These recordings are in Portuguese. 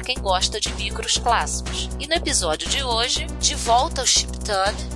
para quem gosta de micros clássicos. E no episódio de hoje, de volta ao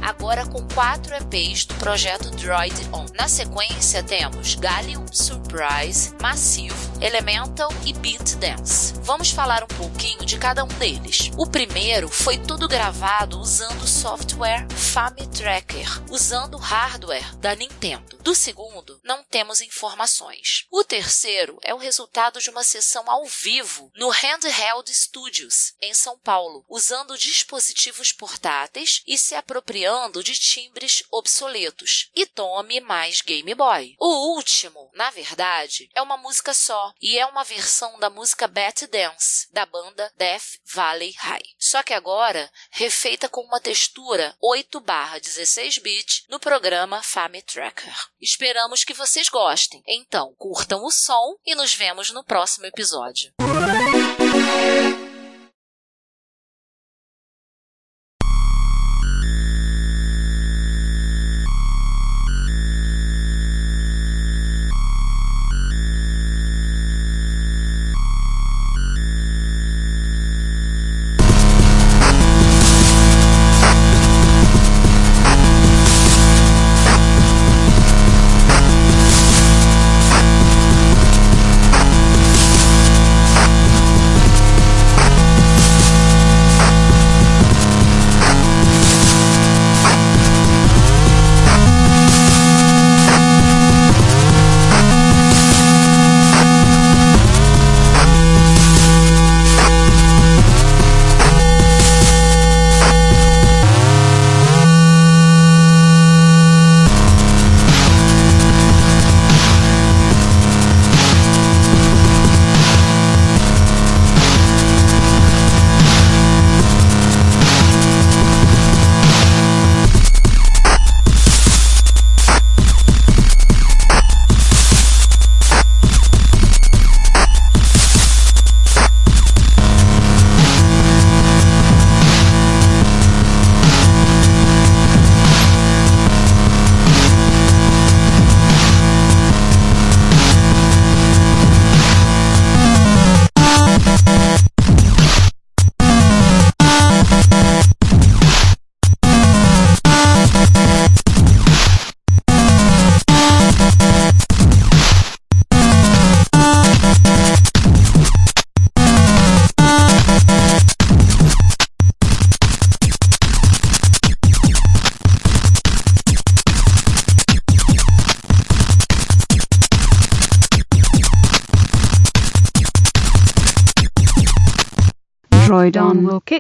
Agora com quatro EPs do projeto Droid On. Na sequência temos Gallium Surprise, Massive, Elemental e Beat Dance. Vamos falar um pouquinho de cada um deles. O primeiro foi tudo gravado usando o software Fami Tracker, usando o hardware da Nintendo. Do segundo, não temos informações. O terceiro é o resultado de uma sessão ao vivo no Handheld Studios, em São Paulo, usando dispositivos portáteis e se apropriando de timbres obsoletos. E tome mais Game Boy. O último, na verdade, é uma música só e é uma versão da música Bat Dance da banda Death Valley High. Só que agora refeita com uma textura 8/16 bit no programa Fami Tracker. Esperamos que vocês gostem. Então, curtam o som e nos vemos no próximo episódio.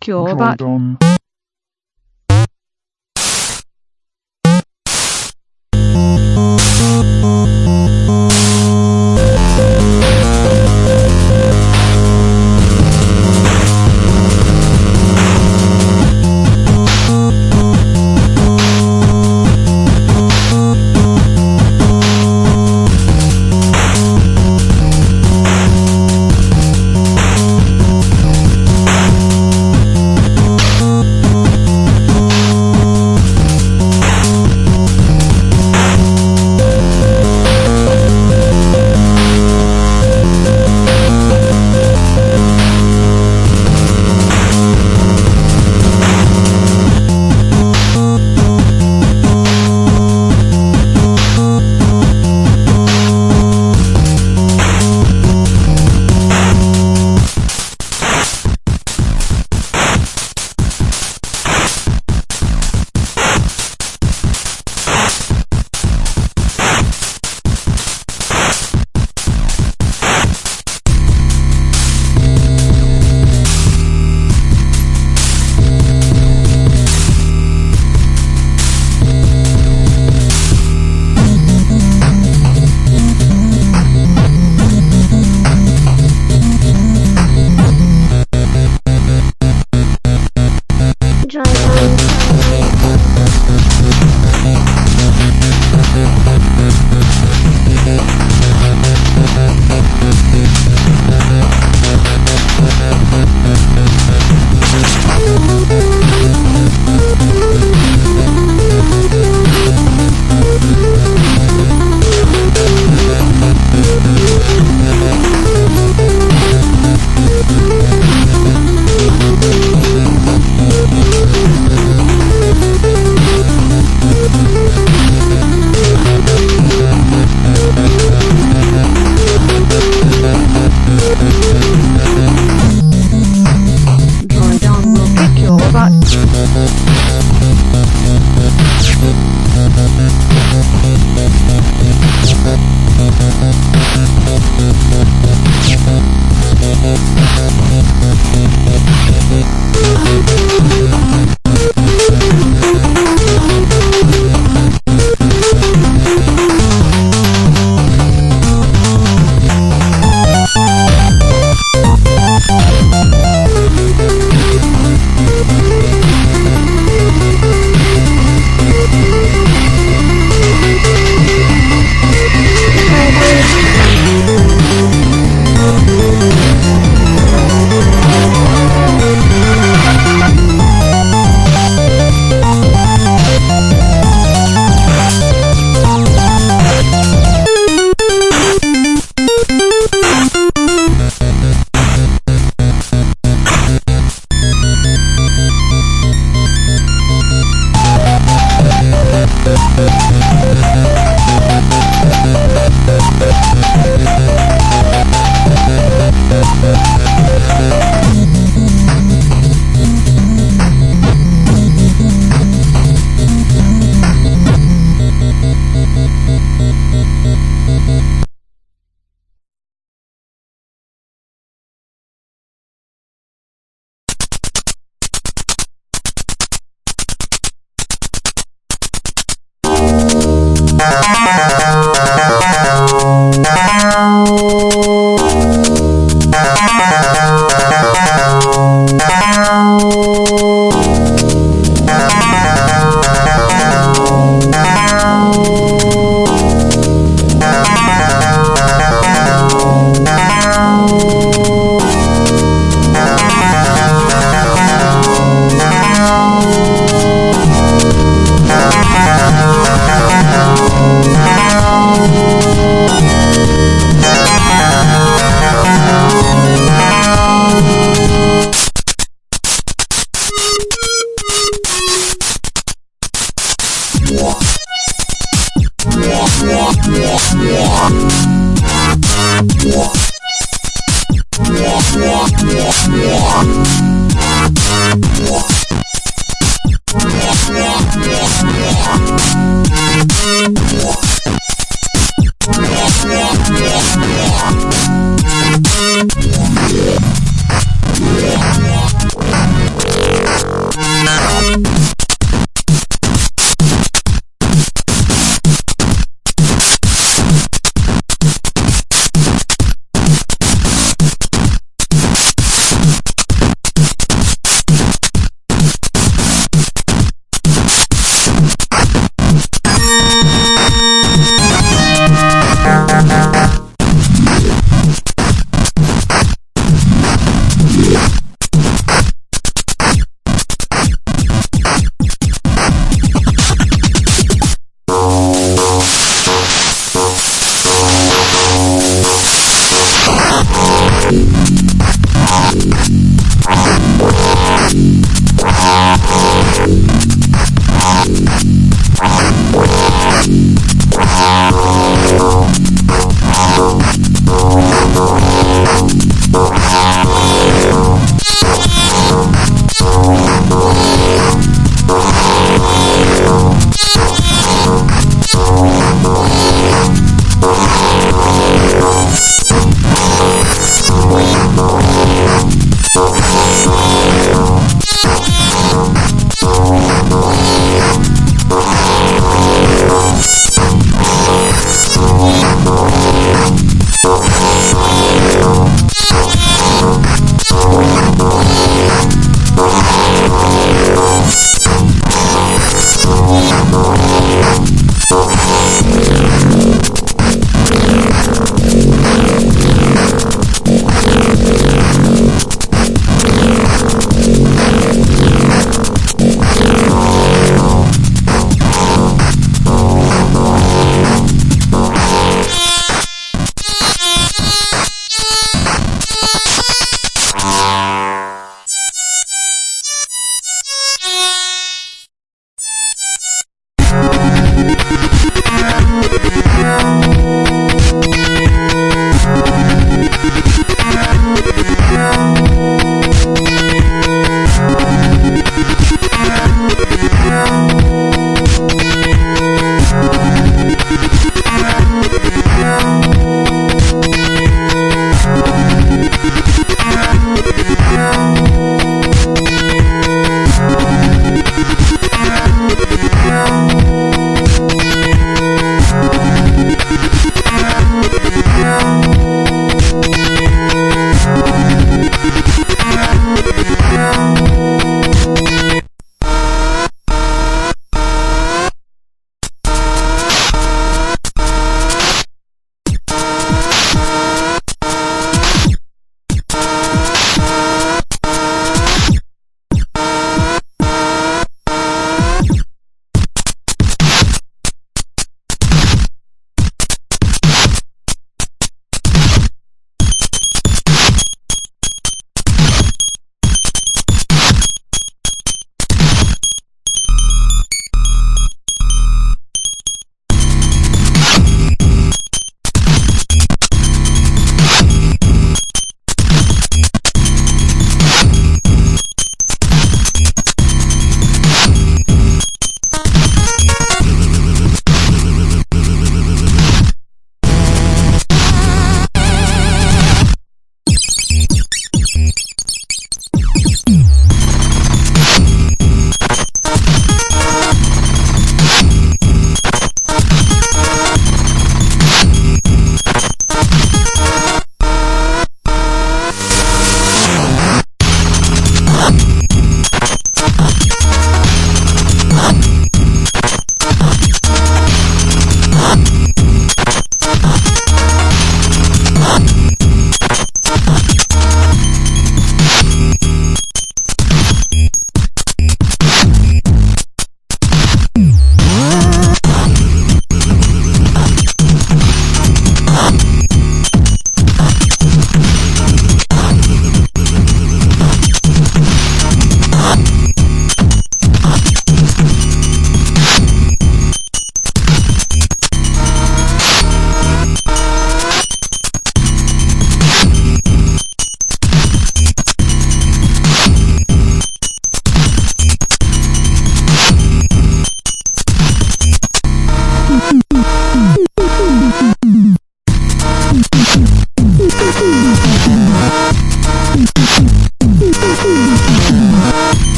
insecure about.